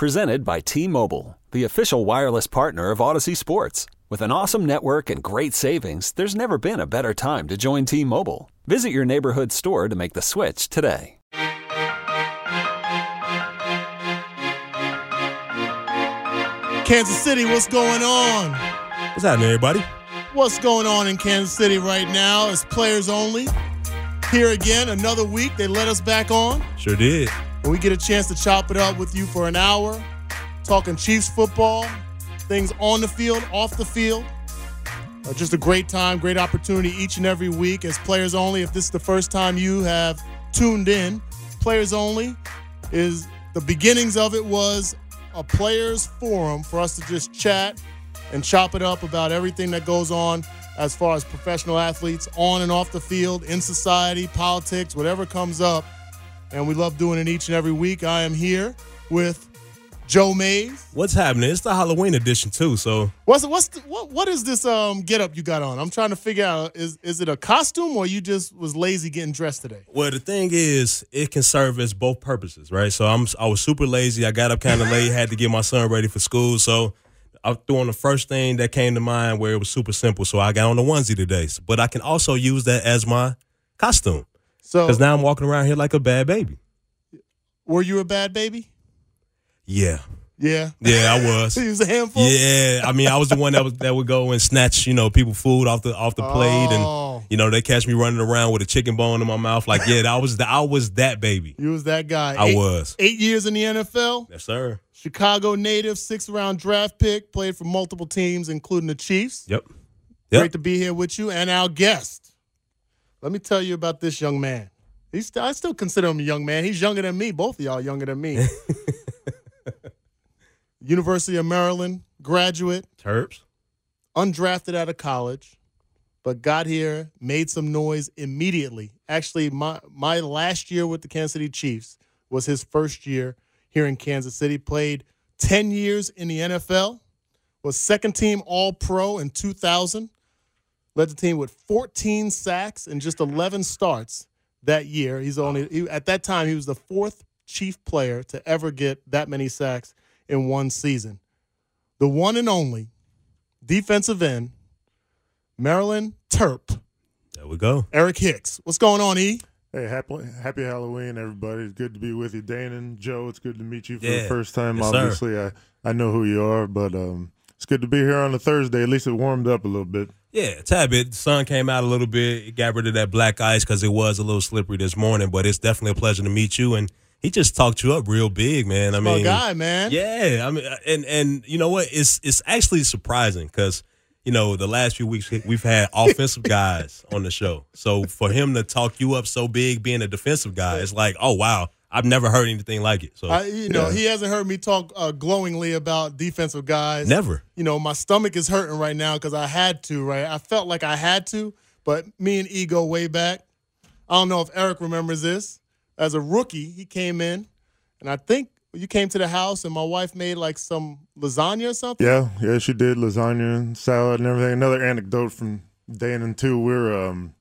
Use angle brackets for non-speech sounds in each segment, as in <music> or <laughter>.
Presented by T Mobile, the official wireless partner of Audacy Sports. With an awesome network and great savings, there's never been a better time to join T Mobile. Visit your neighborhood store to make the switch today. Kansas City, what's going on? What's happening, everybody? What's going on in Kansas City right now? It's players only. Here again, another week. They let us back on. Sure did. And we get a chance to chop it up with you for an hour, talking Chiefs football, things on the field, off the field. Uh, just a great time, great opportunity each and every week as players only. If this is the first time you have tuned in, players only is the beginnings of it was a players forum for us to just chat and chop it up about everything that goes on as far as professional athletes on and off the field, in society, politics, whatever comes up. And we love doing it each and every week. I am here with Joe Mays. What's happening? It's the Halloween edition too. So What's what's the, what what is this um get up you got on? I'm trying to figure out is is it a costume or you just was lazy getting dressed today? well, the thing is, it can serve as both purposes, right? So I'm I was super lazy. I got up kind of late, had to get my son ready for school. So I threw on the first thing that came to mind where it was super simple. So I got on the onesie today. But I can also use that as my costume So because now I'm walking around here like a bad baby. were you a bad baby? Yeah, Yeah. yeah, I was. <laughs> he was a handful. Yeah, I mean, I was the one that was that would go and snatch, you know, people food off the off the plate, Oh. and you know they catch me running around with a chicken bone in my mouth. Like, yeah, I was the, I was that baby. You was that guy. I Eight- was. Eight years in the NFL. Yes, sir. Chicago native, sixth round draft pick, played for multiple teams, including the Chiefs. Yep. Yep. Great to be here with you and our guest. Let me tell you about this young man. He's st- I still consider him a young man. He's younger than me. Both of y'all younger than me. <laughs> University of Maryland graduate, Terps. undrafted out of college, but got here, made some noise immediately. Actually, my my last year with the Kansas City Chiefs was his first year here in Kansas City. Played 10 years in the NFL, was second team All Pro in 2000, led the team with 14 sacks and just 11 starts that year. He's only he, at that time he was the fourth Chief player to ever get that many sacks in one season. The one and only defensive end, Maryland Terp, There we go. Eric Hicks. What's going on, E? Hey, happy happy Halloween, everybody! It's good to be with you, Dane and Joe. It's good to meet you for Yeah. the first time. Yes, sir. Obviously, I I know who you are, but um, it's good to be here on a Thursday. At least it warmed up a little bit. Yeah, a tad bit. The sun came out a little bit. It got rid of that black ice because it was a little slippery this morning. But it's definitely a pleasure to meet you. And he just talked you up real big, man. I My mean, guy, man. Yeah, I mean, uh, and and you know what? It's it's actually surprising because you know the last few weeks we've had offensive <laughs> guys on the show. So for him to talk you up so big, being a defensive guy, it's like, oh wow, I've never heard anything like it. So I, you know, he hasn't heard me talk uh, glowingly about defensive guys. never. You know, my stomach is hurting right now because I had to, right? I felt like I had to, but me and Ego way back. I don't know if Eric remembers this. As a rookie, he came in, and I think you came to the house, and my wife made like some lasagna or something. Yeah, yeah, she did lasagna and salad and everything. Another anecdote from Dane and two. We're um,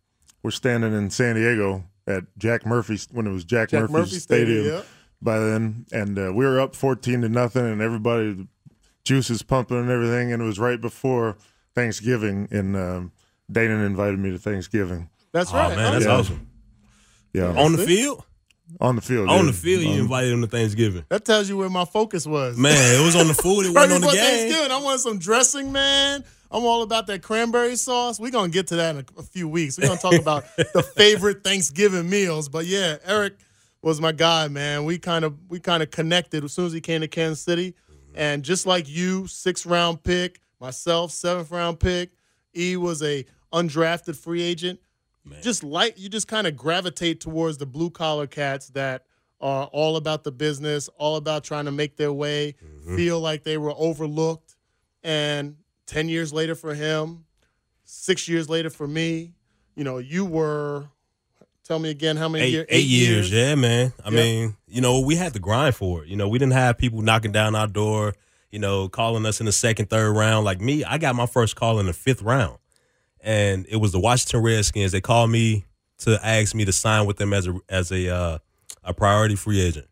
we're standing in San Diego at Jack Murphy's when it was Jack, Jack Murphy's Murphy Stadium. Stadium, yeah. By then, and uh, we were up fourteen to nothing, and everybody the juice is pumping and everything. And it was right before Thanksgiving, and um, Dana invited me to Thanksgiving. That's Oh right. man, that's Yeah. awesome. Yeah, On the field, on the field. on yeah. the field, you Um, invited him to Thanksgiving. That tells you where my focus was. Man, it was on the food. It <laughs> wasn't on the game. Thanksgiving, I wanted some dressing, man. I'm all about that cranberry sauce. We're gonna get to that in a, a few weeks. We're gonna talk about the <laughs> favorite Thanksgiving meals. But yeah, Eric was my guy, man. We kind of we kind of connected as soon as he came to Kansas City. Mm-hmm. And just like you, sixth round pick, myself, seventh round pick. E was a undrafted free agent. Just like you just kind of gravitate towards the blue collar cats that are all about the business, all about trying to make their way, mm-hmm. feel like they were overlooked. And 10 years later for him, six years later for me, you know, you were, tell me again how many Eight, years? eight years, yeah, man. I Yeah. mean, you know, we had to grind for it. You know, we didn't have people knocking down our door, you know, calling us in the second, third round. Like me, I got my first call in the fifth round. And it was the Washington Redskins. They called me to ask me to sign with them as a as a uh, a priority free agent.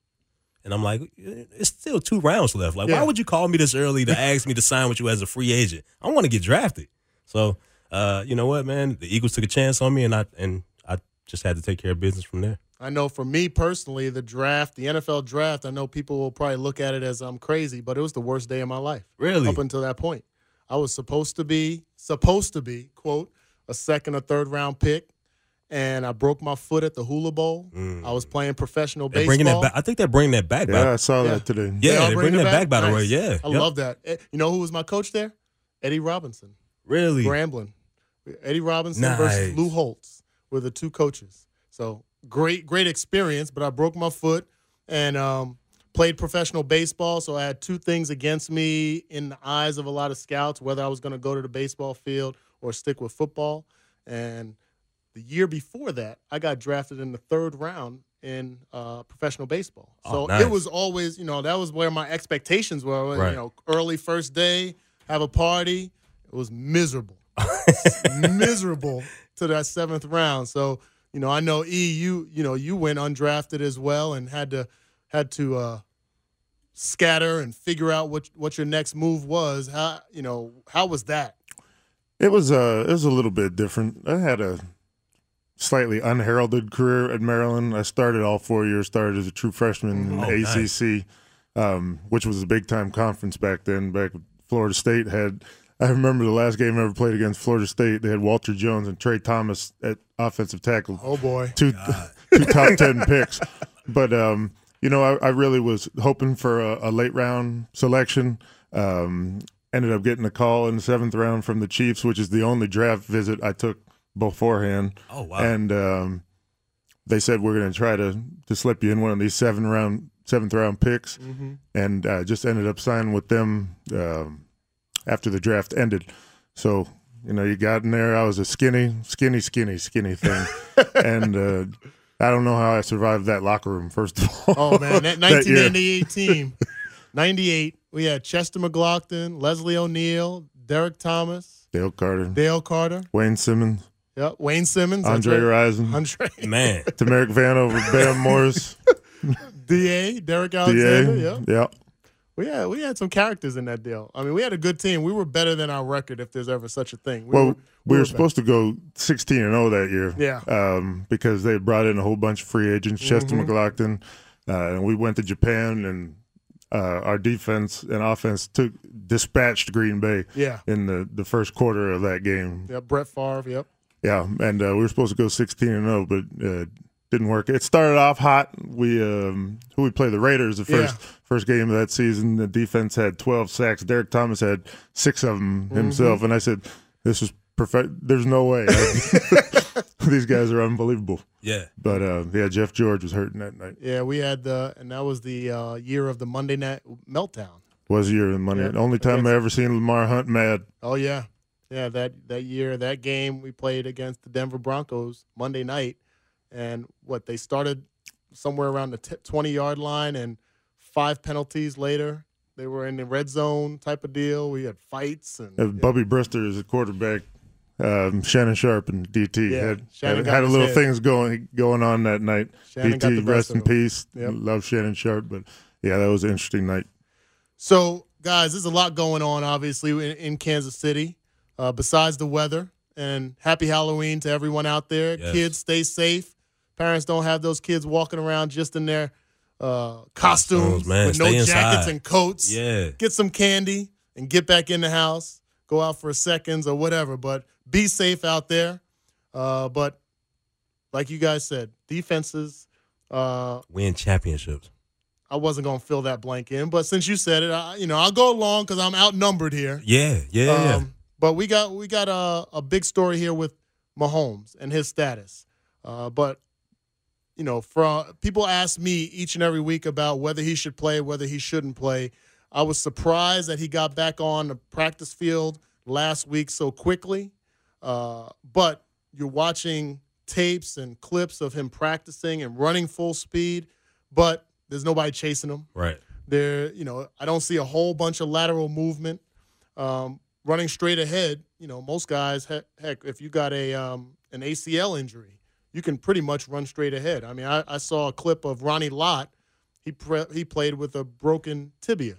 And I'm like, it's still two rounds left. Like, Yeah. why would you call me this early to ask me to sign with you as a free agent? I want to get drafted. So, uh, you know what, man? The Eagles took a chance on me, and I and I just had to take care of business from there. I know for me personally, the draft, the NFL draft, I know people will probably look at it as I'm crazy, but it was the worst day of my life. Really? Up until that point. I was supposed to be, supposed to be, quote, a second or third round pick. And I broke my foot at the Hula Bowl. I was playing professional They're baseball. bringing that back. I think they're bringing that back. Yeah, by- I saw Yeah. that today. yeah, They all they're bringing that back. By the way, Nice. yeah, I Yep. love that. Eh, You know who was my coach there? Eddie Robinson. Really, Grambling. Eddie Robinson Nice. versus Lou Holtz were the two coaches. So great, great experience. But I broke my foot and um, played professional baseball. So I had two things against me in the eyes of a lot of scouts: whether I was going to go to the baseball field or stick with football. And the year before that, I got drafted in the third round in uh, professional baseball. Oh, So nice. it was always, you know, that was where my expectations were. Right. You know, early first day, have a party. It was miserable <laughs> miserable to that seventh round. So you know, I know E, you you know, you went undrafted as well and had to had to uh, scatter and figure out what what your next move was. How you know how was that? It was uh it was a little bit different. I had a slightly unheralded career at Maryland. I started all four years, started as a true freshman in Oh, the nice. ACC, um, which was a big time conference back then. Back Florida State had I remember the last game I ever played against Florida State. They had Walter Jones and Tra Thomas at offensive tackle. Oh boy, two <laughs> two top ten picks. But um, you know, I, I really was hoping for a, a late round selection. Um, ended up getting a call in the seventh round from the Chiefs, which is the only draft visit I took beforehand. Oh wow. And um, they said we're going to try to to slip you in one of these seven round seventh round picks, Mm-hmm. and uh, just ended up signing with them um, after the draft ended. So you know, you got in there. I was a skinny, skinny, skinny, skinny thing, <laughs> and uh, I don't know how I survived that locker room. First of all, oh man, <laughs> that That 1998 team, 98. We had Chester McGlockton, Leslie O'Neal, Derrick Thomas, Dale Carter, Dale Carter, Wayne Simmons, yep, Wayne Simmons, that's Andre right. Rison, Andre, man, <laughs> Tamarick Vanover, Bam Morris, <laughs> Da, Derrick Alexander, Da, yep. yeah. We had we had some characters in that deal. I mean, we had a good team. We were better than our record, if there's ever such a thing. We Well, were, we were better. supposed to go 16 and 0 that year. Yeah. Um, because they brought in a whole bunch of free agents, Chester Mm-hmm. McGlockton, uh, and we went to Japan, and uh, our defense and offense took dispatched Green Bay Yeah. in the, the first quarter of that game. Yeah, Brett Favre. Yep. Yeah, and uh, we were supposed to go 16 and 0, but uh, didn't work. It started off hot. We um, who we play the Raiders the first Yeah. first game of that season. The defense had 12 sacks. Derrick Thomas had six of them Mm-hmm. himself, and I said, "This is perfect. There's no way. <laughs> <laughs> These guys are unbelievable." yeah. But uh, yeah, Jeff George was hurting that night. Yeah, we had the, and that was the uh, year of the Monday night meltdown. Was your year of The Monday. Yeah. only time I Against- ever seen Lamar Hunt mad. Oh yeah, yeah. That that year, that game, we played against the Denver Broncos Monday night, and what they started somewhere around the t- twenty yard line, and five penalties later, they were in the red zone type of deal. We had fights and Uh, Bubby Brister is a quarterback. Um, Shannon Sharpe and DT Yeah, had Shannon had, had a little head. things going going on that night. Shannon DT, rest in peace. Yep. Love Shannon Sharpe, but yeah, that was an interesting night. So, guys, there's a lot going on, obviously, in, in Kansas City, uh, besides the weather. And happy Halloween to everyone out there. Yes. Kids, stay safe. Parents don't have those kids walking around just in their uh, costumes with no Stay jackets and coats. Yeah. Get some candy and get back in the house. Go out for seconds or whatever. But be safe out there. Uh, but like you guys said, defenses. Uh, Win championships. I wasn't gonna fill that blank in, but since you said it, I, you know, I'll go along because I'm outnumbered here. Yeah, yeah, yeah. But we got we got a, a big story here with Mahomes and his status. Uh, but you know, from people ask me each and every week about whether he should play, whether he shouldn't play. I was surprised that he got back on the practice field last week so quickly. Uh, but you're watching tapes and clips of him practicing and running full speed, but there's nobody chasing him. Right. There, you know, I don't see a whole bunch of lateral movement. Um, running straight ahead, you know, most guys, heck, heck if you got a um, an ACL injury, you can pretty much run straight ahead. I mean, I, I saw a clip of Ronnie Lott. he pre- he played with a broken tibia,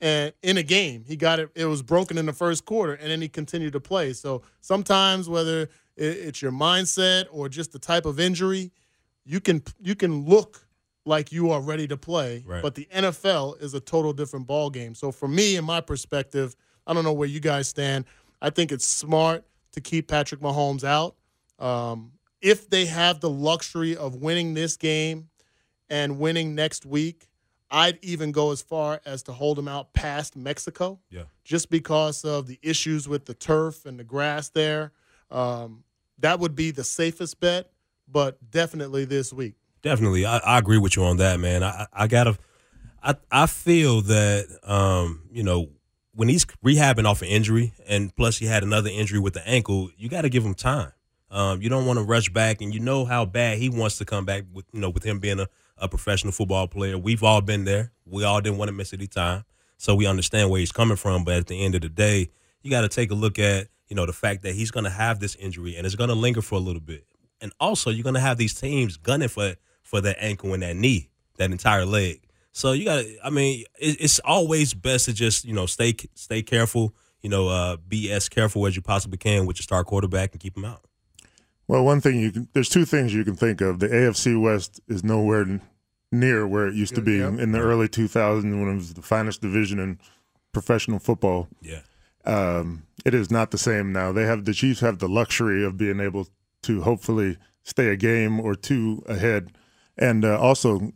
and in a game he got it. It was broken in the first quarter, and then he continued to play. So sometimes whether it's your mindset or just the type of injury, you can you can look like you are ready to play, Right. but the NFL is a total different ball game. So for me, in my perspective, I don't know where you guys stand. I think it's smart to keep Patrick Mahomes out. Um, if they have the luxury of winning this game and winning next week, I'd even go as far as to hold him out past Mexico Yeah. just because of the issues with the turf and the grass there. Um, that would be the safest bet, but definitely this week. Definitely, I, I agree with you on that, man. I, I gotta, I, I feel that, um, you know, when he's rehabbing off an injury, and plus he had another injury with the ankle, you got to give him time. Um, you don't want to rush back, and you know how bad he wants to come back with, you know, with him being a, a professional football player. We've all been there. We all didn't want to miss any time, so we understand where he's coming from. But at the end of the day, you got to take a look at, you know, the fact that he's going to have this injury and it's going to linger for a little bit, and also you're going to have these teams gunning for for that ankle and that knee, that entire leg. So you got to. I mean, it, it's always best to just you know stay stay careful. You know, uh, be as careful as you possibly can with your star quarterback and keep him out. Well, one thing you can there's two things you can think of. The AFC West is nowhere near where it used to be Yep. in the early 2000s when it was the finest division in professional football. Yeah, Um, it is not the same now. They have the Chiefs have the luxury of being able to hopefully stay a game or two ahead, and uh, also,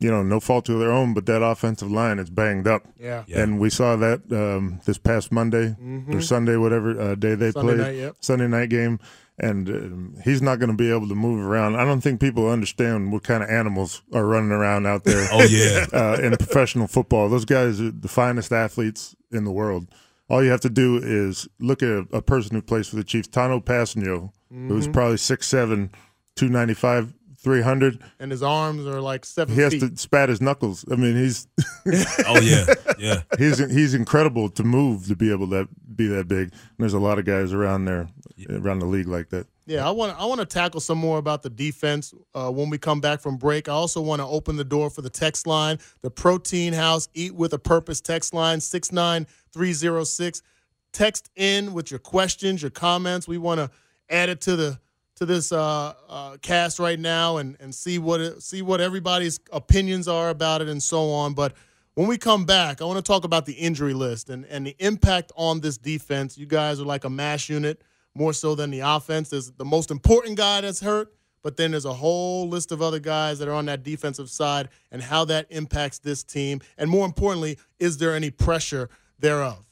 you know, no fault to their own, but that offensive line is banged up. Yeah. Yeah. And we saw that um, this past Monday or Sunday, whatever uh, day they Mm-hmm. Sunday played, night, yep. Sunday night game. And um, he's not going to be able to move around. I don't think people understand what kind of animals are running around out there <laughs> Oh yeah, <laughs> uh, in professional football. Those guys are the finest athletes in the world. All you have to do is look at a, a person who plays for the Chiefs, Tanoh Kpassagnon, who's probably 6'7", 295, 300. And his arms are like seven He has feet. to spat his knuckles. I mean, he's <laughs> oh yeah, yeah. <laughs> he's he's incredible to move to be able to be that big. And there's a lot of guys around there, around the league like that. Yeah, I want I want to tackle some more about the defense uh, when we come back from break. I also want to open the door for the text line, the Protein House Eat with a Purpose text line six nine three zero six. Text in with your questions, your comments. We want to add it to the to this uh, uh, cast right now and and see what see what everybody's opinions are about it and so on. But when we come back, I want to talk about the injury list and, and the impact on this defense. You guys are like a mash unit more so than the offense. There's the most important guy that's hurt, but then there's a whole list of other guys that are on that defensive side and how that impacts this team. And more importantly, is there any pressure thereof?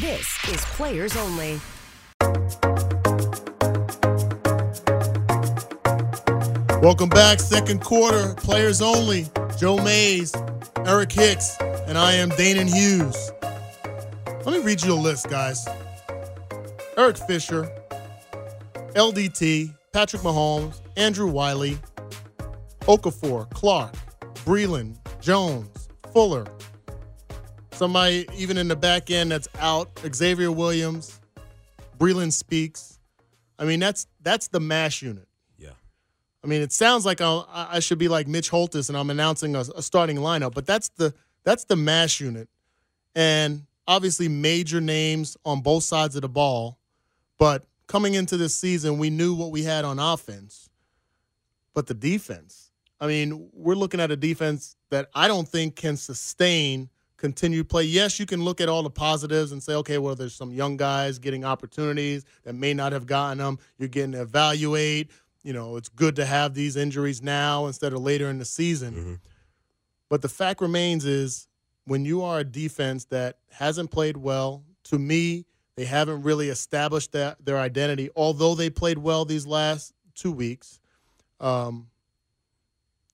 This is Players Only. Welcome back, second quarter, players only. Joe Mays, Eric Hicks, and I am Danan Hughes. Let me read you a list, guys. Eric Fisher, LDT, Patrick Mahomes, Andrew Wylie, Okafor, Clark, Breeland, Jones, Fuller. Somebody even in the back end that's out, Xavier Williams, Breeland Speaks. I mean, that's that's the mash unit. I mean, it sounds like I'll, I I should be like Mitch Holthus and I'm announcing a, a starting lineup, but that's the that's the mash unit, and obviously major names on both sides of the ball. But coming into this season, we knew what we had on offense, but the defense. I mean, we're looking at a defense that I don't think can sustain continued play. Yes, you can look at all the positives and say, okay, well, there's some young guys getting opportunities that may not have gotten them. You're getting to evaluate. You know, it's good to have these injuries now instead of later in the season. But the fact remains is when you are a defense that hasn't played well, to me, they haven't really established that their identity, although they played well these last two weeks. Um,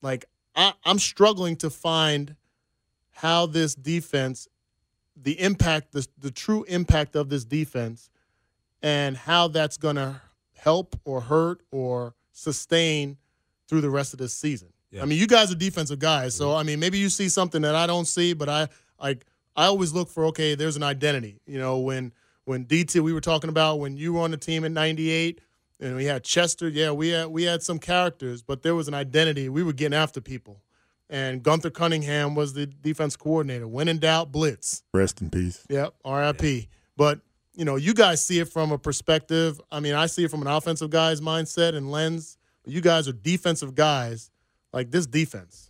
like I, I'm struggling to find how this defense, the impact, the, the true impact of this defense, and how that's going to help or hurt or sustain through the rest of this season. Yeah. I mean, you guys are defensive guys, so I mean, maybe you see something that I don't see, but I like I always look for okay, there's an identity. You know, when when DT we were talking about when you were on the team in '98 and we had Chester, yeah, we had we had some characters, but there was an identity. We were getting after people, and Gunther Cunningham was the defense coordinator. When in doubt, blitz. Rest in peace. Yep, RIP. But you know, you guys see it from a perspective. I mean, I see it from an offensive guy's mindset and lens. You guys are defensive guys. Like this defense.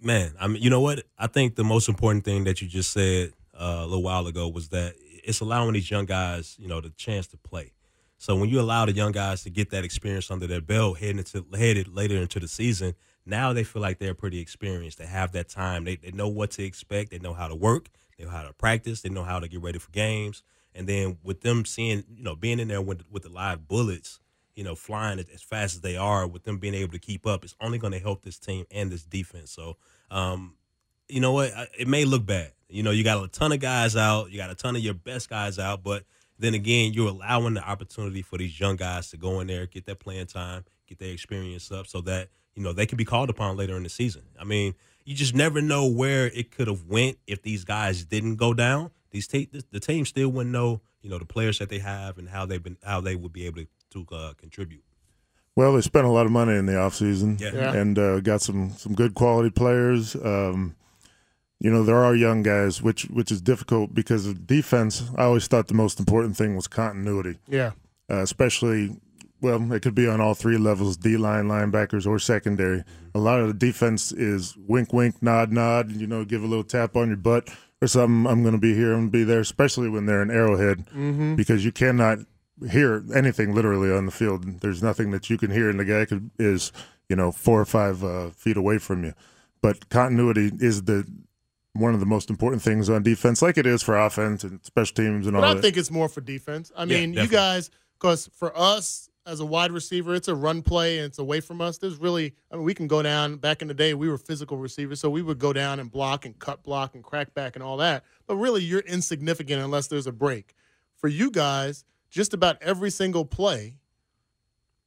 Man, I mean, you know what? I think the most important thing that you just said uh, a little while ago was that it's allowing these young guys, you know, the chance to play. So when you allow the young guys to get that experience under their belt, heading into headed later into the season, now they feel like they're pretty experienced. They have that time. They, they know what to expect. They know how to work. They know how to practice. They know how to get ready for games. And then with them seeing, you know, being in there with with the live bullets, you know, flying as fast as they are, with them being able to keep up, it's only going to help this team and this defense. So, um, you know what? It may look bad. You know, you got a ton of guys out. You got a ton of your best guys out, but then again, you're allowing the opportunity for these young guys to go in there, get that playing time, get their experience up, so that you know they can be called upon later in the season. I mean, you just never know where it could have went if these guys didn't go down. These te- the team still wouldn't know, you know, the players that they have and how they've been, how they would be able to, to uh, contribute. Well, they spent a lot of money in the offseason Yeah. Yeah. and uh, got some some good quality players. Um, you know, there are young guys, which which is difficult because of defense. I always thought the most important thing was continuity, Yeah. uh, especially. Well, it could be on all three levels: D line, linebackers, or secondary. A lot of the defense is wink, wink, nod, nod. You know, give a little tap on your butt or something. I'm going to be here. To be there. Especially when they're in Arrowhead, because you cannot hear anything literally on the field. There's nothing that you can hear, and the guy could, is you know four or five uh, feet away from you. But continuity is the one of the most important things on defense, like it is for offense and special teams and But all I that. think it's more for defense. I Yeah, mean, you guys, because for us as a wide receiver, it's a run play and it's away from us. There's really, I mean, we can go down. Back in the day, we were physical receivers, so we would go down and block and cut block and crack back and all that. But really, you're insignificant unless there's a break. For you guys, just about every single play,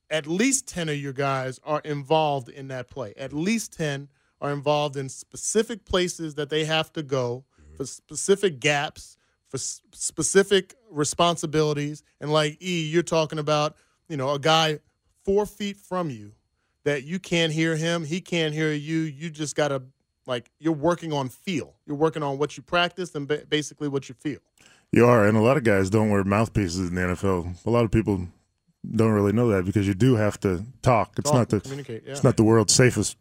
at least 10 of your guys are involved in that play. At least 10 are involved in specific places that they have to go mm-hmm. for specific gaps, for specific responsibilities. And like E, you're talking about, you know, a guy four feet from you that you can't hear him, he can't hear you. You just got to, like, you're working on feel. You're working on what you practice and ba- basically what you feel. You are, and a lot of guys don't wear mouthpieces in the NFL. A lot of people don't really know that because you do have to talk. It's Talk not the communicate, yeah. it's not the world's safest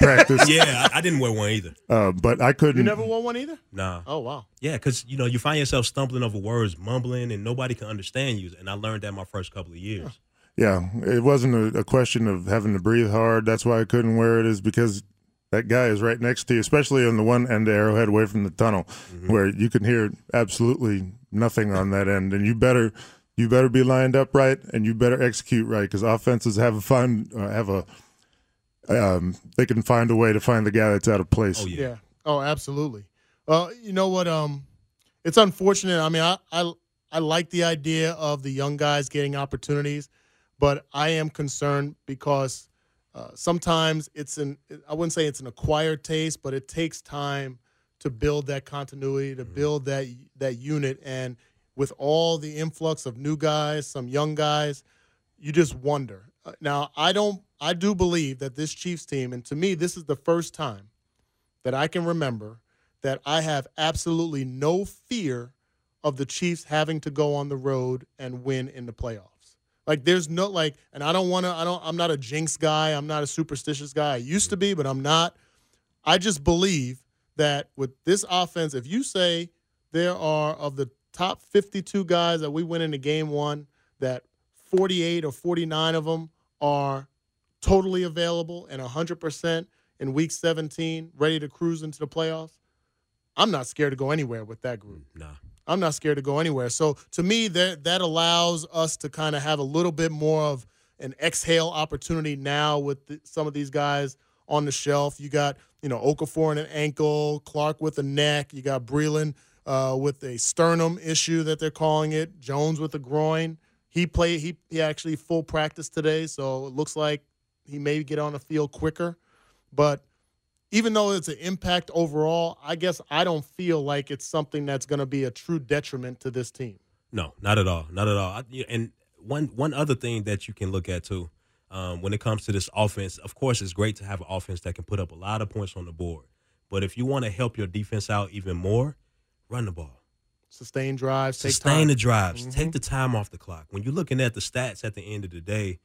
practice. <laughs> Yeah, I, I didn't wear one either. uh, but I couldn't. You never wore one either? Nah. Oh, wow. Yeah, because you know you find yourself stumbling over words, mumbling, and nobody can understand you. And I learned that my first couple of years. Yeah, it wasn't a, a question of having to breathe hard. That's why I couldn't wear it. Is because that guy is right next to you, especially on the one end of Arrowhead, away from the tunnel, where you can hear absolutely nothing on that end, and you better you better be lined up right, and you better execute right, because offenses have a fun uh, have a um, they can find a way to find the guy that's out of place. Oh yeah. Yeah. Oh, absolutely. Uh, you know what? Um, it's unfortunate. I mean, I, I I like the idea of the young guys getting opportunities, but I am concerned because uh, sometimes it's an I wouldn't say it's an acquired taste, but it takes time to build that continuity, to build that that unit, and with all the influx of new guys, some young guys, you just wonder. Uh, Now, I don't. I do believe that this Chiefs team, and to me, this is the first time that I can remember that I have absolutely no fear of the Chiefs having to go on the road and win in the playoffs. Like there's no like and I don't want to I don't I'm not a jinx guy, I'm not a superstitious guy. I used to be, but I'm not. I just believe that with this offense, if you say there are of the top 52 guys that we went into game 1 that 48 or 49 of them are totally available and 100% in week 17, ready to cruise into the playoffs, I'm not scared to go anywhere with that group. Nah. I'm not scared to go anywhere. So to me, that that allows us to kind of have a little bit more of an exhale opportunity now with the, some of these guys on the shelf. You got you know Okafor and an ankle, Clark with a neck. You got Breeland uh, with a sternum issue that they're calling it. Jones with a groin. He played. He he actually full practice today, so it looks like he may get on the field quicker. But even though it's an impact overall, I guess I don't feel like it's something that's going to be a true detriment to this team. No, not at all. Not at all. I, and one one other thing that you can look at too, Um, when it comes to this offense, of course, it's great to have an offense that can put up a lot of points on the board. But if you want to help your defense out even more, run the ball. Sustain drives, take Sustain time. the drives. Mhm. Take the time off the clock. When you're looking at the stats at the end of the day,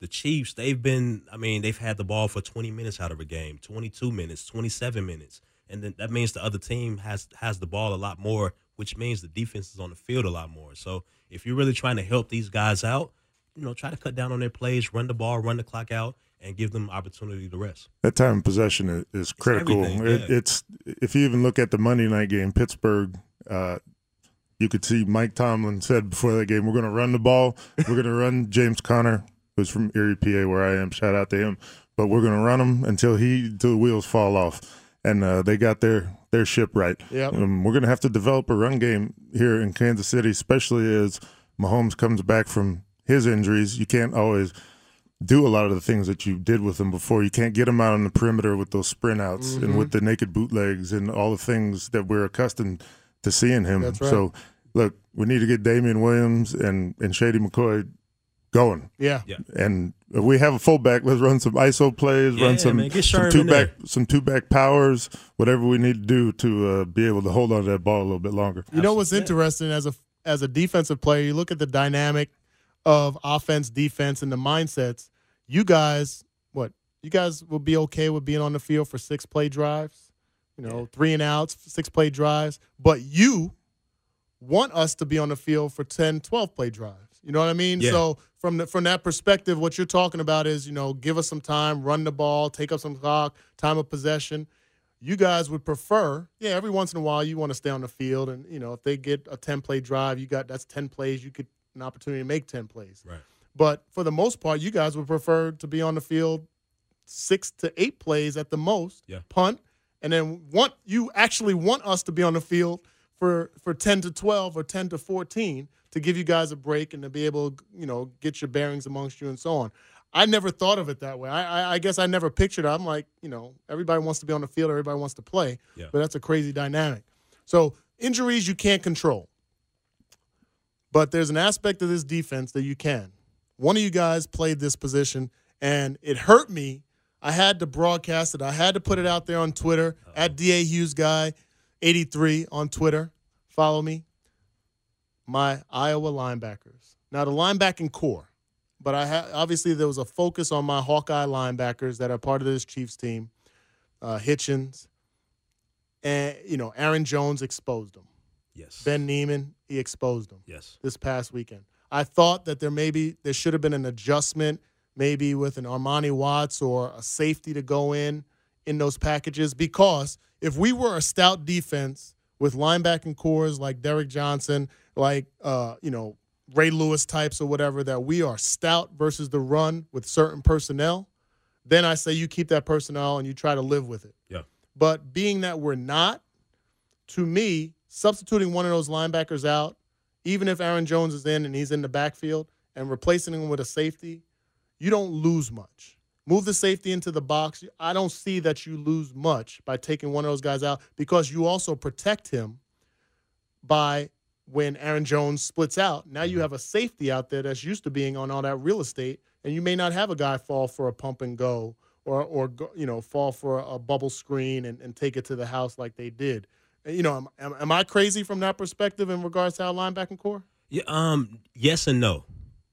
the Chiefs, they've been, I mean, they've had the ball for 20 minutes out of a game, 22 minutes, 27 minutes. And then that means the other team has has the ball a lot more, which means the defense is on the field a lot more. So if you're really trying to help these guys out, you know, try to cut down on their plays, run the ball, run the clock out, and give them opportunity to rest. That time of possession is, is critical. everything, It, yeah. it's if you even look at the Monday night game, Pittsburgh. Uh, you could see Mike Tomlin said before that game, "We're going to run the ball. We're going to run James Conner, who's from Erie, PA, where I am. Shout out to him. But we're going to run him until he until the wheels fall off." And uh, they got their their ship right. Yeah, Um, we're going to have to develop a run game here in Kansas City, especially as Mahomes comes back from his injuries. You can't always do a lot of the things that you did with him before. You can't get him out on the perimeter with those sprint outs and with the naked bootlegs and all the things that we're accustomed to seeing him. Right. So, look, we need to get Damien Williams and, and Shady McCoy going. Yeah. Yeah. And if we have a fullback, let's run some ISO plays, Yeah, run some man, some two back there. some two back powers, whatever we need to do to uh, be able to hold on to that ball a little bit longer. You know what's interesting as a as a defensive player, you look at the dynamic of offense, defense, and the mindsets. You guys, what? You guys will be okay with being on the field for six play drives, you know, three and outs, six play drives, but you want us to be on the field for 10, 12 play drives. You know what I mean? Yeah. So from the, from that perspective, what you're talking about is, you know, give us some time, run the ball, take up some clock, time of possession you guys would prefer, yeah, every once in a while you want to stay on the field, and you know if they get a ten play drive, you got that's ten plays, you get an opportunity to make ten plays. Right. But for the most part, you guys would prefer to be on the field six to eight plays at the most, Yeah. punt, and then want you actually want us to be on the field for for ten to twelve or ten to fourteen to give you guys a break and to be able to you know get your bearings amongst you and so on. I never thought of it that way. I, I, I guess I never pictured it. I'm like, you know, everybody wants to be on the field, everybody wants to play, Yeah. but that's a crazy dynamic. So injuries you can't control, but there's an aspect of this defense that you can. One of you guys played this position, and it hurt me. I had to broadcast it. I had to put it out there on Twitter at Da Hughes Guy, 83 on Twitter. Follow me. My Iowa linebackers. Now the linebacking corps, but I ha- obviously there was a focus on my Hawkeye linebackers that are part of this Chiefs team. Uh, Hitchens, and you know Aaron Jones exposed them. Yes. Ben Niemann, he exposed them Yes. this past weekend. I thought that there maybe there should have been an adjustment, maybe with an Armani Watts or a safety to go in in those packages. Because if we were a stout defense with linebacking corps like Derrick Johnson, like uh, you know Ray Lewis types or whatever, that we are stout versus the run with certain personnel, then I say you keep that personnel and you try to live with it. Yeah. But being that we're not, to me, substituting one of those linebackers out, even if Aaron Jones is in and he's in the backfield, and replacing him with a safety, you don't lose much. Move the safety into the box. I don't see that you lose much by taking one of those guys out because you also protect him by when Aaron Jones splits out. Now you have a safety out there that's used to being on all that real estate, and you may not have a guy fall for a pump and go or or you know fall for a bubble screen and, and take it to the house like they did. You know, am, am, am I crazy from that perspective in regards to our linebacking corps? Yeah, um, yes and no.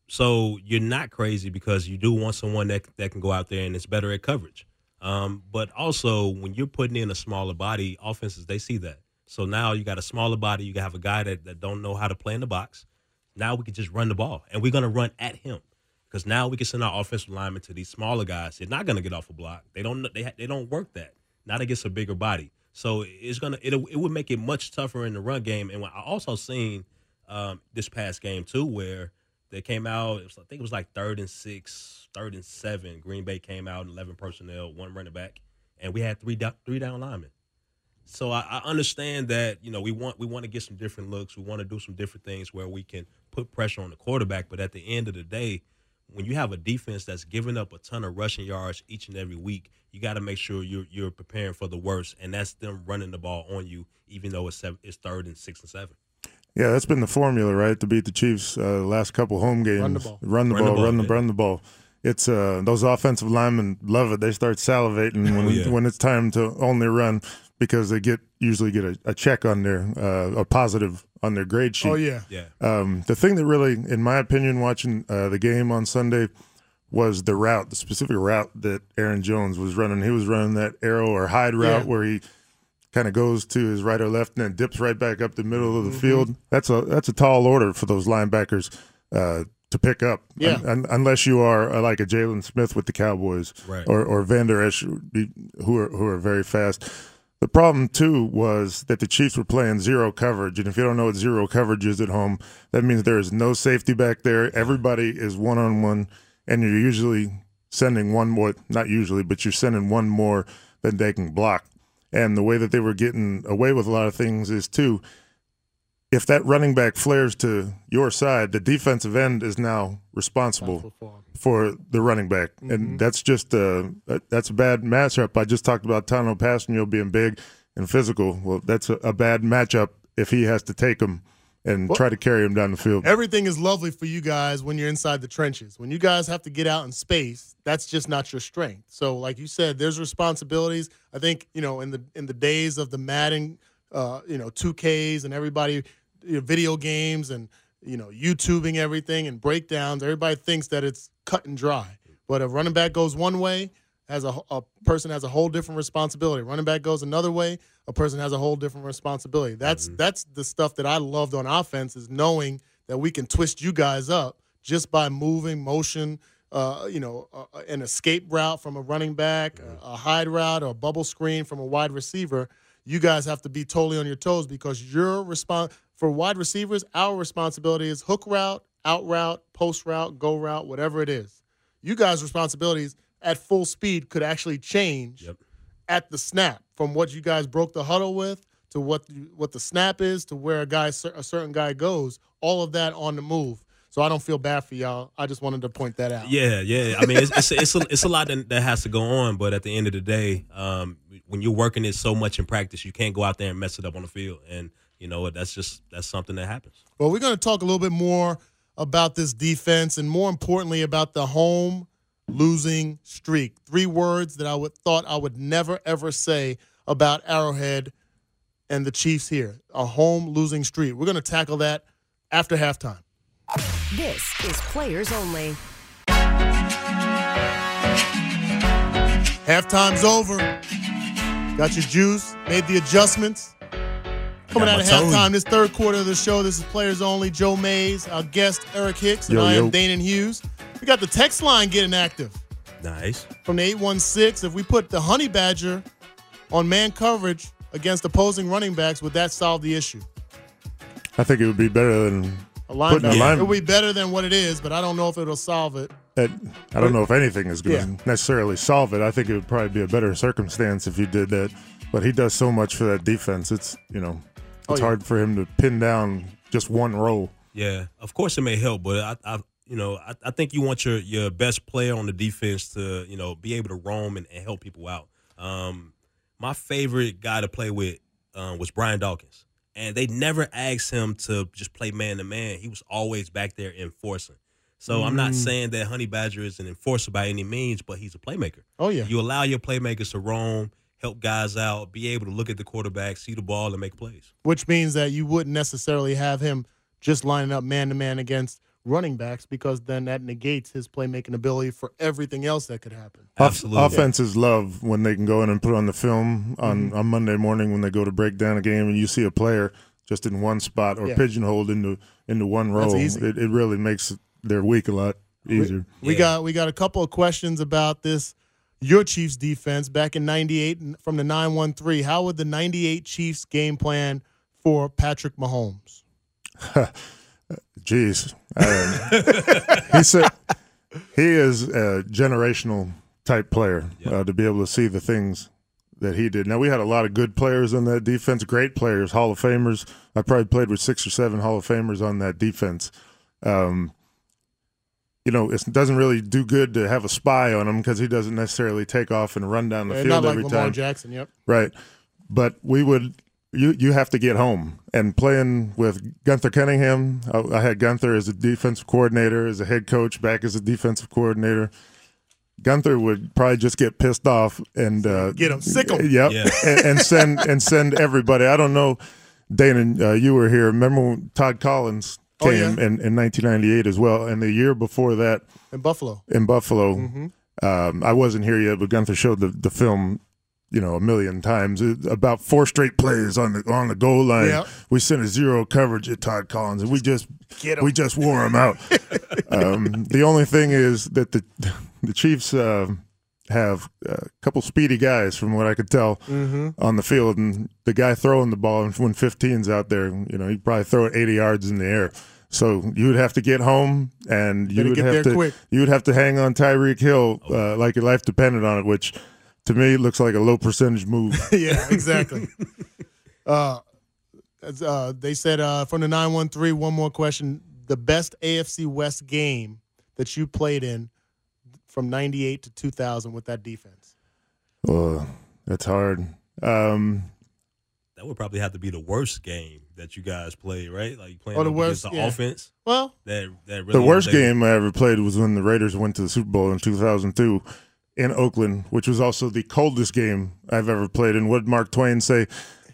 So you're not crazy because you do want someone that that can go out there and is better at coverage. Um, but also when you're putting in a smaller body, offenses they see that. So now you got a smaller body, you have a guy that, that don't know how to play in the box. Now we can just run the ball, and we're gonna run at him because now we can send our offensive linemen to these smaller guys. They're not gonna get off a block. They don't they they don't work that. Not against a bigger body. So it's gonna it it would make it much tougher in the run game. And I also seen um, this past game too, where they came out. Was, I think it was like third and six, third and seven. Green Bay came out, eleven personnel, one running back, and we had three down, three down linemen. So I, I understand that you know we want we want to get some different looks. We want to do some different things where we can put pressure on the quarterback. But at the end of the day, when you have a defense that's giving up a ton of rushing yards each and every week, you got to make sure you're you're preparing for the worst, and that's them running the ball on you, even though it's seven, it's third and six and seven. Yeah, that's been the formula, right? To beat the Chiefs uh, last couple home games. Run the ball. Run the Run the ball, ball, run the yeah. run the ball. it's uh, those offensive linemen love it. They start salivating <laughs> when Oh, yeah. when it's time to only run because they get usually get a, a check on their uh, a positive on their grade sheet. Oh yeah. Yeah. Um, the thing that really, in my opinion, watching uh, the game on Sunday was the route, the specific route that Aaron Jones was running. He was running that arrow or hide route Yeah. where he kind of goes to his right or left and then dips right back up the middle of the Mm-hmm. field. That's a that's a tall order for those linebackers uh, to pick up. Yeah. Un- un- unless you are uh, like a Jaylon Smith with the Cowboys Right. or or Vander Esch, who are who are very fast. The problem too was that the Chiefs were playing zero coverage, and if you don't know what zero coverage is at home, that means there is no safety back there. Everybody is one on one, and you're usually sending one more. Not usually, but you're sending one more than they can block. And the way that they were getting away with a lot of things is too. If that running back flares to your side, the defensive end is now responsible for the running back, and that's just a that's a bad matchup. I just talked about Tanoh Kpassagnon being big and physical. Well, that's a, a bad matchup if he has to take him and try to carry him down the field. Everything is lovely for you guys when you're inside the trenches. When you guys have to get out in space, that's just not your strength. So, like you said, there's responsibilities. I think you know in the in the days of the Madden, uh, you know, 2Ks and everybody, you know, video games and you know, YouTubing everything and breakdowns. Everybody thinks that it's cut and dry. But if running back goes one way, has a, a person has a whole different responsibility. Running back goes another way, a person has a whole different responsibility. That's that's the stuff that I loved on offense is knowing that we can twist you guys up just by moving motion. Uh, you know, uh, an escape route from a running back, a, a hide route, or a bubble screen from a wide receiver. You guys have to be totally on your toes because your response for wide receivers, our responsibility is hook route, out route, post route, go route, whatever it is. You guys' responsibilities at full speed could actually change Yep. at the snap from what you guys broke the huddle with to what you, what the snap is to where a guy a certain guy goes. All of that on the move. So I don't feel bad for y'all. I just wanted to point that out. Yeah, yeah. I mean, it's it's it's a, it's a lot that, that has to go on, but at the end of the day, um, when you're working it so much in practice, you can't go out there and mess it up on the field, and you know what? That's just that's something that happens. Well, we're going to talk a little bit more about this defense and more importantly about the home losing streak. Three words that I would thought I would never ever say about Arrowhead and the Chiefs here. A home losing streak. We're going to tackle that after halftime. This is Players Only. Halftime's over. Got your juice, made the adjustments. Coming out of my tone. halftime, this third quarter of the show, this is Players Only. Joe Mays, our guest, Eric Hicks, and Yo, I am yo. Danan Hughes. We got the text line getting active. Nice. from the 816. If we put the Honey Badger on man coverage against opposing running backs, would that solve the issue? I think it would be better than. A Putting a linebacker. line- It would be better than what it is, but I don't know if it'll solve it. It, I don't know if anything is going to Yeah. necessarily solve it. I think it would probably be a better circumstance if you did that. But he does so much for that defense. It's you know, Oh, it's yeah. hard for him to pin down just one role. Yeah, of course it may help, but I, I you know, I, I think you want your your best player on the defense to you know be able to roam and, and help people out. Um, my favorite guy to play with um, was Brian Dawkins, and they never asked him to just play man to man. He was always back there enforcing. So I'm not saying that Honey Badger is an enforcer by any means, but he's a playmaker. Oh, yeah. You allow your playmakers to roam, help guys out, be able to look at the quarterback, see the ball, and make plays. Which means that you wouldn't necessarily have him just lining up man to man against running backs because then that negates his playmaking ability for everything else that could happen. Absolutely. offenses love when they can go in and put on the film on, Mm-hmm. on Monday morning when they go to break down a game and you see a player just in one spot or Yeah. pigeonholed into into one That's role. easy. It, it really makes their week a lot easier. We Yeah. got we got a couple of questions about this your Chiefs defense back in 98 from the 913. How would the 98 Chiefs game plan for Patrick Mahomes? <laughs> Jeez, um, he said he is a generational type player uh, to be able to see the things that he did. Now we had a lot of good players on that defense, great players, Hall of Famers. I probably played with six or seven Hall of Famers on that defense. Um, you know, it doesn't really do good to have a spy on him because he doesn't necessarily take off and run down the Uh, field Not like every Lamar time. Jackson, yep. Right. But we would you you have to get home and playing with Gunther Cunningham. I, I had Gunther as a defensive coordinator, as a head coach, back as a defensive coordinator. Gunther would probably just get pissed off and uh, Get 'em, sick 'em. Yep, Yeah. and, and send and send everybody. I don't know, Dana, uh, you were here. Remember when Todd Collins Oh, came yeah. in, in 1998 as well, and the year before that in Buffalo. in Buffalo. Mm-hmm. Um, I wasn't here yet, but Gunther showed the, the film, you know, a million times. It, about four straight plays on the on the goal line. Yeah. We sent a zero coverage at Todd Collins, and we just we just wore him out. <laughs> um, the only thing is that the the Chiefs uh, have a couple speedy guys, from what I could tell, Mm-hmm. on the field, and the guy throwing the ball when 15's out there, you know, he'd probably throw it 80 yards in the air. So you would have to get home, and you Better would have to quick. you would have to hang on Tyreek Hill uh, like your life depended on it, which to me it looks like a low percentage move. <laughs> yeah, exactly. <laughs> uh, uh, they said uh, from the 913, one more question. The best AFC West game that you played in from 98 to 2000 with that defense? Uh, that's hard. Um, That would probably have to be the worst game that you guys played, right? Like playing Oh, the up worst, against the yeah. offense. Well, That that really the worst they- game I ever played was when the Raiders went to the Super Bowl in 2002 in Oakland, which was also the coldest game I've ever played. And what did Mark Twain say?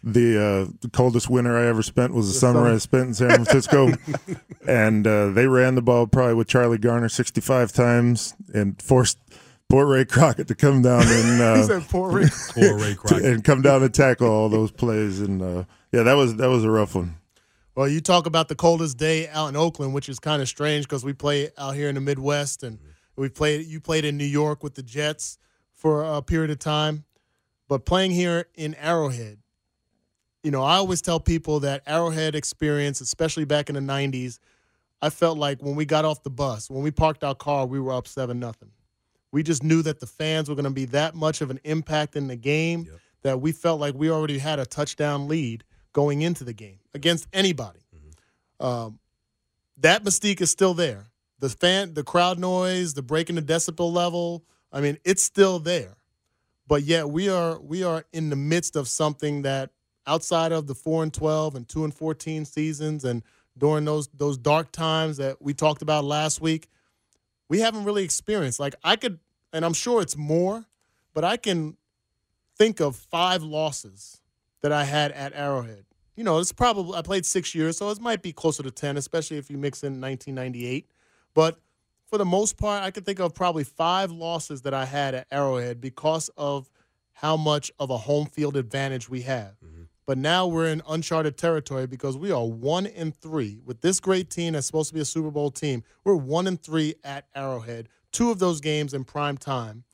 The, uh, the coldest winter I ever spent was the, summer, summer. I spent in San Francisco. <laughs> and uh, they ran the ball probably with Charlie Garner 65 times and forced poor Ray Crockett to come down and <laughs> uh, said poor Rick. Ray <laughs> Crockett. and come down and tackle all those plays. And uh, yeah, that was that was a rough one. Well, you talk about the coldest day out in Oakland, which is kind of strange because we play out here in the Midwest, and we played. You played in New York with the Jets for a period of time, but playing here in Arrowhead, you know, I always tell people that Arrowhead experience, especially back in the '90s, I felt like when we got off the bus, when we parked our car, we were up seven nothing. We just knew that the fans were going to be that much of an impact in the game Yep. that we felt like we already had a touchdown lead going into the game against anybody. Um, that mystique is still there. The fan, the crowd noise, the breaking the decibel level. I mean, it's still there. But yet we are we are in the midst of something that outside of the four and twelve and two and fourteen seasons and during those those dark times that we talked about last week, we haven't really experienced. Like I could, and I'm sure it's more, but I can think of five losses that I had at Arrowhead. You know, it's probably I played six years, so it might be closer to ten, especially if you mix in 1998. But for the most part, I could think of probably five losses that I had at Arrowhead because of how much of a home field advantage we have. But now we're in uncharted territory because we are one and three with this great team that's supposed to be a Super Bowl team. We're one and three at Arrowhead. Two of those games in prime time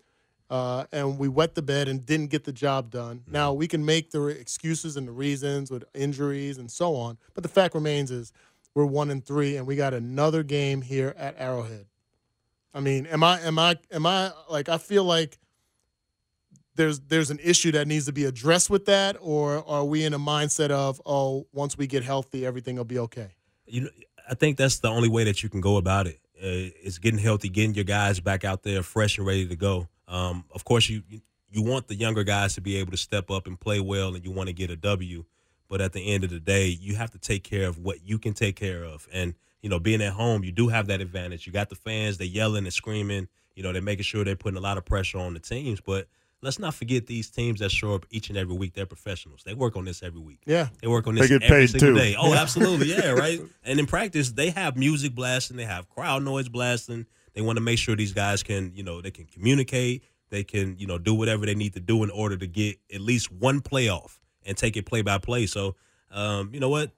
uh, and we wet the bed and didn't get the job done. Now we can make the excuses and the reasons with injuries and so on, but the fact remains is we're one and three, and we got another game here at Arrowhead. I mean, am I am I am I like I feel like there's there's an issue that needs to be addressed with that, or are we in a mindset of oh once we get healthy everything will be okay? you I think that's the only way that you can go about it. Uh, is getting healthy, getting your guys back out there fresh and ready to go. Um, of course, you you want the younger guys to be able to step up and play well, and you want to get a W. But at the end of the day, you have to take care of what you can take care of. And you know, being at home, you do have that advantage. You got the fans; they're yelling and screaming. You know, they're making sure they're putting a lot of pressure on the teams. But let's not forget these teams that show up each and every week. They're professionals. They work on this every week. Yeah, They work on this. They get every paid, single too. day. Oh, absolutely, yeah, <laughs> right. And in practice, they have music blasting, they have crowd noise blasting. They want to make sure these guys can, you know, they can communicate, they can, you know, do whatever they need to do in order to get at least one playoff and take it play by play. So, um, you know what?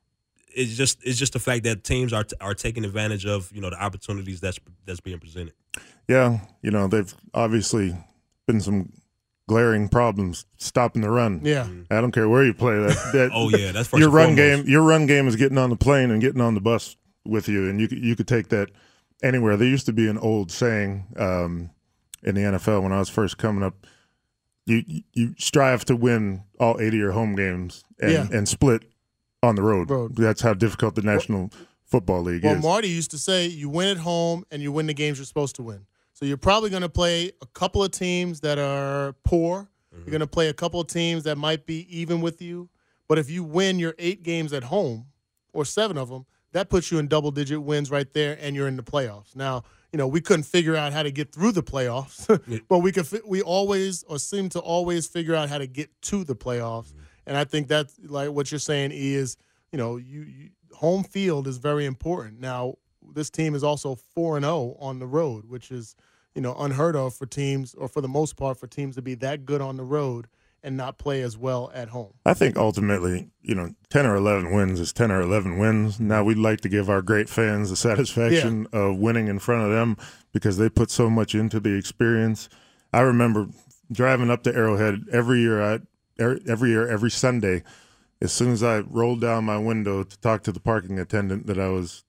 It's just it's just the fact that teams are are taking advantage of you know the opportunities that's that's being presented. Yeah, you know, they've obviously been some glaring problems stopping the run. yeah. I don't care where you play that. <laughs> that Oh yeah, that's first your run foremost. game. Your run game is getting on the plane and getting on the bus with you, and you could- you could take that anywhere. There used to be an old saying um, in the NFL when I was first coming up. You you strive to win all eight of your home games and, Yeah. and split on the road. Road. That's how difficult the National Football League Well, is. Well, Marty used to say you win at home and you win the games you're supposed to win. So you're probably going to play a couple of teams that are poor. You're mm-hmm. going to play a couple of teams that might be even with you. But if you win your eight games at home or seven of them, that puts you in double digit wins right there, and you're in the playoffs. Now, you know, we couldn't figure out how to get through the playoffs, <laughs> but we could. We always or seem to always figure out how to get to the playoffs, mm-hmm. and I think that's like what you're saying is, you know, you, you home field is very important. Now, this team is also four and zero on the road, which is you know unheard of for teams, or for the most part, for teams to be that good on the road and not play as well at home. I think ultimately, you know, 10 or 11 wins is 10 or 11 wins. Now, we'd like to give our great fans the satisfaction of winning in front of them because they put so much into the experience. I remember driving up to Arrowhead every year, I, er- every year, every Sunday. As soon as I rolled down my window to talk to the parking attendant that I was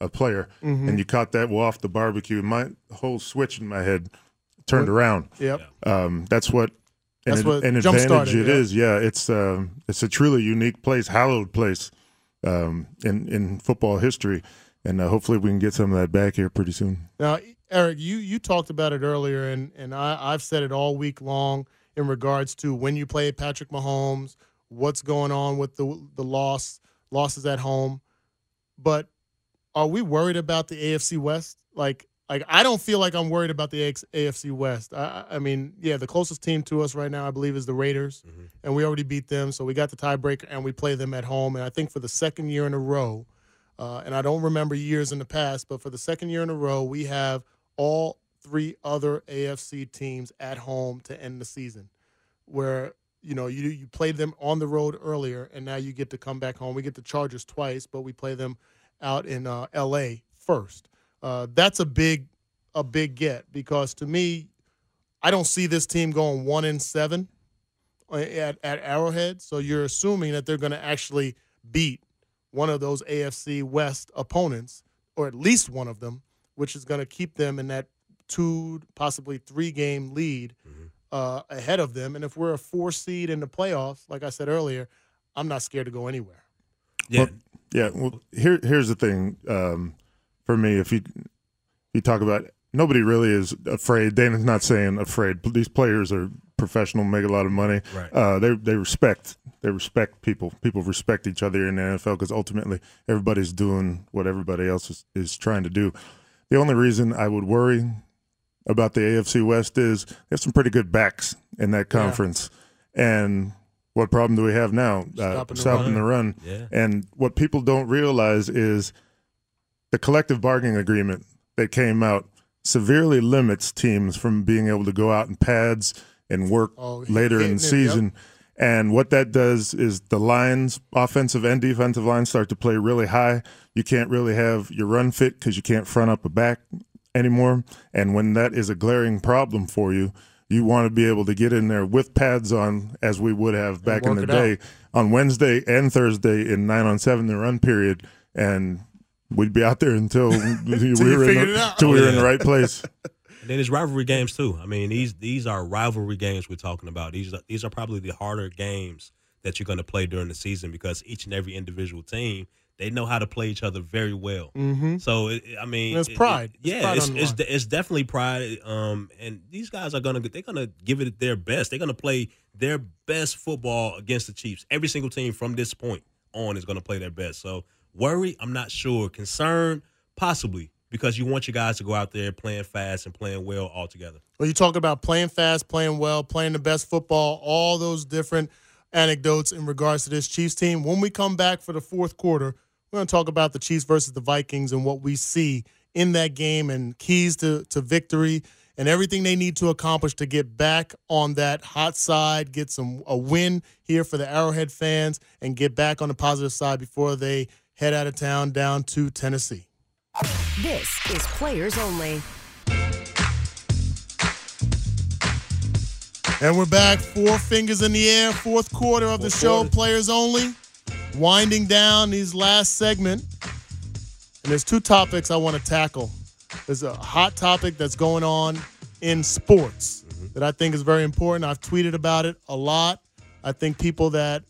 a player, and you caught that off the barbecue, my whole switch in my head turned around. Yep. Um, that's what an, That's what an advantage jump-started, it yeah. is. Yeah, it's um, it's a truly unique place, hallowed place um, in in football history, and uh, hopefully we can get some of that back here pretty soon. Now, Eric, you you talked about it earlier, and and I, I've said it all week long in regards to when you play Patrick Mahomes, what's going on with the the loss losses at home. But are we worried about the AFC West? Like, like I don't feel like I'm worried about the AFC West. I, I mean, yeah, the closest team to us right now, I believe, is the Raiders, and we already beat them, so we got the tiebreaker, and we play them at home. And I think for the second year in a row, uh, and I don't remember years in the past, but for the second year in a row, we have all three other AFC teams at home to end the season. Where you know you you played them on the road earlier, and now you get to come back home. We get the Chargers twice, but we play them out in uh, L.A. first. Uh, that's a big a big get because to me, I don't see this team going one in seven uh, at, at Arrowhead. So you're assuming that they're going to actually beat one of those AFC West opponents, or at least one of them, which is going to keep them in that two, possibly three game lead uh, ahead of them. And if we're a four seed in the playoffs, like I said earlier, I'm not scared to go anywhere. Yeah, Well, yeah. Well, here here's the thing. Um, for me, if you you talk about nobody really is afraid. Danan's not saying afraid. These players are professional, make a lot of money. Right. Uh, they they respect they respect people. People respect each other in the NFL because ultimately everybody's doing what everybody else is, is trying to do. The only reason I would worry about the AFC West is they have some pretty good backs in that conference, and what problem do we have now? Uh, Stopping the stopping run. the run. Yeah. And what people don't realize is the collective bargaining agreement that came out severely limits teams from being able to go out in pads and work Oh, later in the it, season. And what that does is the lines, offensive and defensive lines, start to play really high. You can't really have your run fit because you can't front up a back anymore. And when that is a glaring problem for you, you want to be able to get in there with pads on, as we would have back in the day, out. on Wednesday and Thursday in nine on seven, the run period, and we'd be out there until <laughs> we were in the, it we were in the right place. <laughs> And then it's rivalry games too. I mean, these these are rivalry games we're talking about. These are, these are probably the harder games that you're going to play during the season because each and every individual team they know how to play each other very well. Mm-hmm. So it, I mean, it's pride. it- It's yeah, pride it's it's, de- it's definitely pride. Um, and these guys are gonna they're gonna give it their best. They're gonna play their best football against the Chiefs. Every single team from this point on is gonna play their best. So worry, I'm not sure. Concern, possibly because you want your guys to go out there playing fast and playing well all together. Well, you talk about playing fast, playing well, playing the best football, all those different anecdotes in regards to this Chiefs team. When we come back for the fourth quarter, we're going to talk about the Chiefs versus the Vikings and what we see in that game and keys to, to victory and everything they need to accomplish to get back on that hot side, get some a win here for the Arrowhead fans, and get back on the positive side before they head out of town down to Tennessee. This is Players Only. And we're back, four fingers in the air, fourth quarter of the Fourth show, quarter. players only. Winding down these last segment. And there's two topics I want to tackle. There's a hot topic that's going on in sports mm-hmm. that I think is very important. I've tweeted about it a lot. I think people that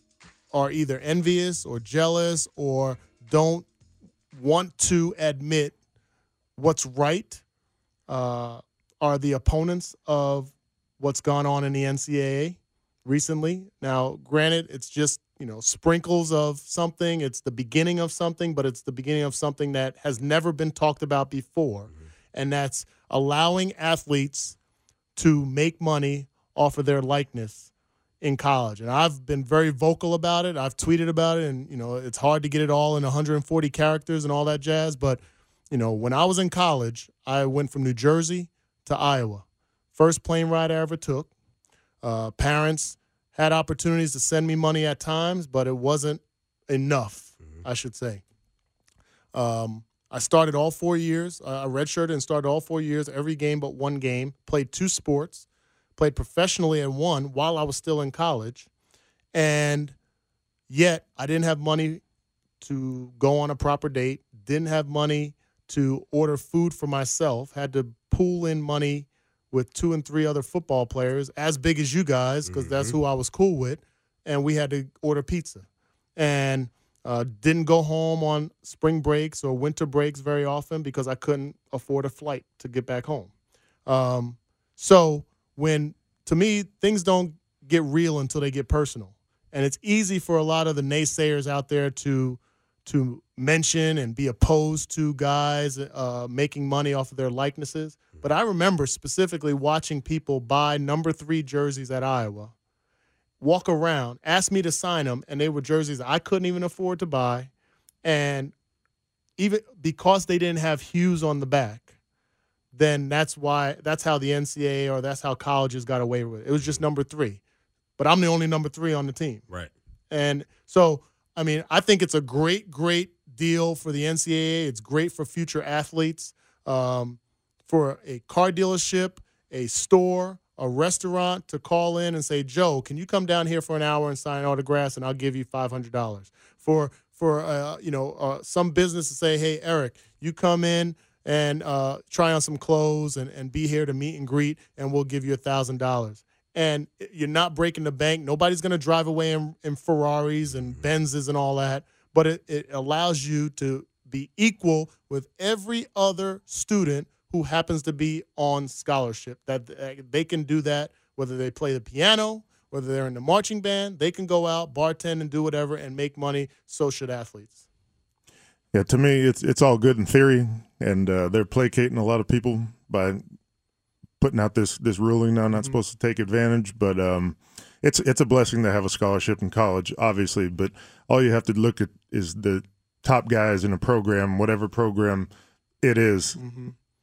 are either envious or jealous or don't want to admit what's right uh, are the opponents of what's gone on in the NCAA recently. Now, granted, it's just you know, sprinkles of something. It's the beginning of something, but it's the beginning of something that has never been talked about before. And that's allowing athletes to make money off of their likeness in college. And I've been very vocal about it. I've tweeted about it and you know, it's hard to get it all in 140 characters and all that jazz, but you know, when I was in college, I went from New Jersey to Iowa. First plane ride I ever took. Uh, parents had opportunities to send me money at times, but it wasn't enough, I should say. Um, I started all four years. Uh, I redshirted and started all four years, every game but one game. Played two sports, played professionally and won while I was still in college, and yet I didn't have money to go on a proper date. Didn't have money to order food for myself. Had to pool in money with two and three other football players, as big as you guys, because that's who I was cool with, and we had to order pizza. And uh, didn't go home on spring breaks or winter breaks very often because I couldn't afford a flight to get back home. Um, so when to me things don't get real until they get personal, and it's easy for a lot of the naysayers out there to to mention and be opposed to guys uh, making money off of their likenesses. But I remember specifically watching people buy number three jerseys at Iowa, walk around, ask me to sign them, and they were jerseys I couldn't even afford to buy. And even because they didn't have hues on the back, then that's why that's how the NCAA or that's how colleges got away with it. It was just number three. But I'm the only number three on the team. Right. And so, I mean, I think it's a great, great deal for the NCAA. It's great for future athletes, um, for a car dealership, a store, a restaurant to call in and say, Joe, can you come down here for an hour and sign autographs, and I'll give you five hundred dollars. For for uh, you know uh, some business to say, hey, Eric, you come in and uh, try on some clothes and, and be here to meet and greet, and we'll give you a thousand dollars and you're not breaking the bank. Nobody's going to drive away in, in, Ferraris and Benzes and all that, but it, it allows you to be equal with every other student who happens to be on scholarship. That uh, they can do that whether they play the piano, whether they're in the marching band, they can go out, bartend, and do whatever and make money. So should athletes. Yeah, to me, it's it's all good in theory, and uh, they're placating a lot of people by putting out this this ruling. Now, not Mm-hmm. supposed to take advantage, but um, it's it's a blessing to have a scholarship in college, obviously. But all you have to look at is the top guys in a program, whatever program it is,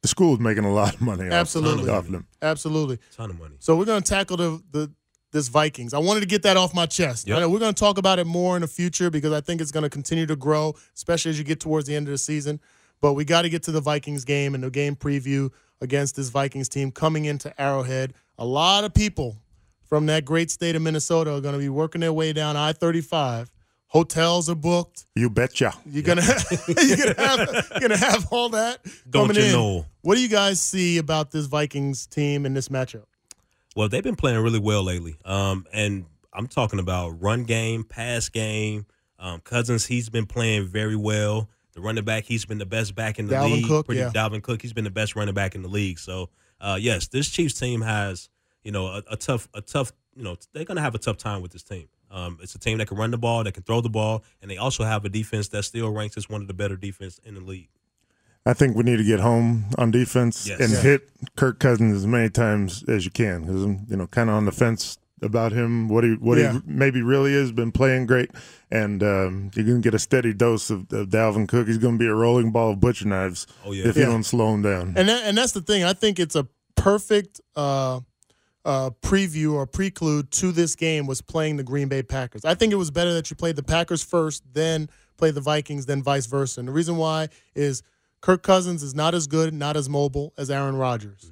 The school's making a lot of money. Mm-hmm. Absolutely. off them. Absolutely. Ton of money. So we're going to tackle the the this Vikings. I wanted to get that off my chest. Yep. I know we're going to talk about it more in the future because I think it's going to continue to grow, especially as you get towards the end of the season. But we got to get to the Vikings game and the game preview against this Vikings team coming into Arrowhead. A lot of people from that great state of Minnesota are going to be working their way down I 35. Hotels are booked. You betcha. You're gonna <laughs> you're gonna have you're gonna have all that Don't coming you in. know? What do you guys see about this Vikings team in this matchup? Well, they've been playing really well lately. Um, and I'm talking about run game, pass game. Um, Cousins, he's been playing very well. The running back, he's been the best back in the Dalvin league. Cook, Pretty yeah. Dalvin Cook, he's been the best running back in the league. So, uh, yes, this Chiefs team has, you know, a, a tough, a tough, you know, they're gonna have a tough time with this team. Um, it's a team that can run the ball, that can throw the ball, and they also have a defense that still ranks as one of the better defense in the league. I think we need to get home on defense Yes. and Yeah. hit Kirk Cousins as many times as you can because I'm you know kind of on the fence about him. What he what Yeah. he maybe really is been playing great, and um, you're gonna get a steady dose of, of Dalvin Cook. He's gonna be a rolling ball of butcher knives Oh, yeah. if you don't slow him down. And that, and that's the thing. I think it's a perfect uh, uh, preview or preclude to this game was playing the Green Bay Packers. I think it was better that you played the Packers first, then play the Vikings, then vice versa. And the reason why is Kirk Cousins is not as good, not as mobile as Aaron Rodgers.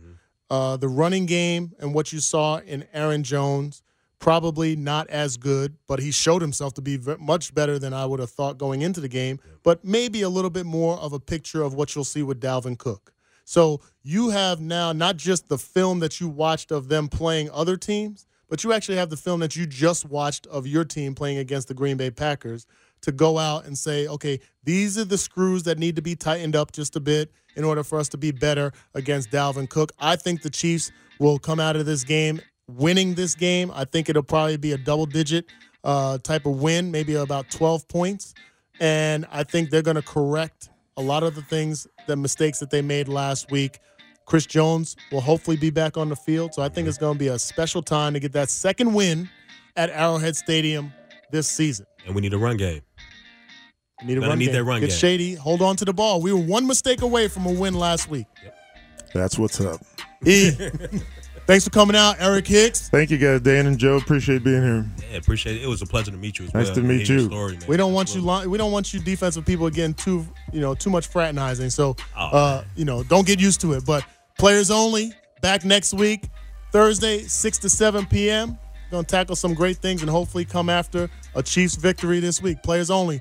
Uh, the running game and what you saw in Aaron Jones probably not as good, but he showed himself to be ve- much better than I would have thought going into the game. But maybe a little bit more of a picture of what you'll see with Dalvin Cook. So you have now not just the film that you watched of them playing other teams, but you actually have the film that you just watched of your team playing against the Green Bay Packers to go out and say, okay, these are the screws that need to be tightened up just a bit in order for us to be better against Dalvin Cook. I think the Chiefs will come out of this game winning this game. I think it'll probably be a double digit uh, type of win, maybe about 12 points. And I think they're going to correct a lot of the things, the mistakes that they made last week. Chris Jones will hopefully be back on the field. So I think it's going to be a special time to get that second win at Arrowhead Stadium this season. And we need a run game. We need a Gonna run need game. that run Get game. shady. Hold on to the ball. We were one mistake away from a win last week. That's what's up. E, <laughs> thanks for coming out, Eric Hicks. Thank you guys, Dan and Joe. Appreciate being here. Yeah, appreciate it. It was a pleasure to meet you as Nice well. to meet hear your you. Story, man. We don't want you. Li- we don't want you defensive people getting too, you know, too much fraternizing. So, Oh, uh, you know, don't get used to it. But players only. Back next week, Thursday, six to seven p.m. Going to tackle some great things and hopefully come after a Chiefs victory this week. Players only.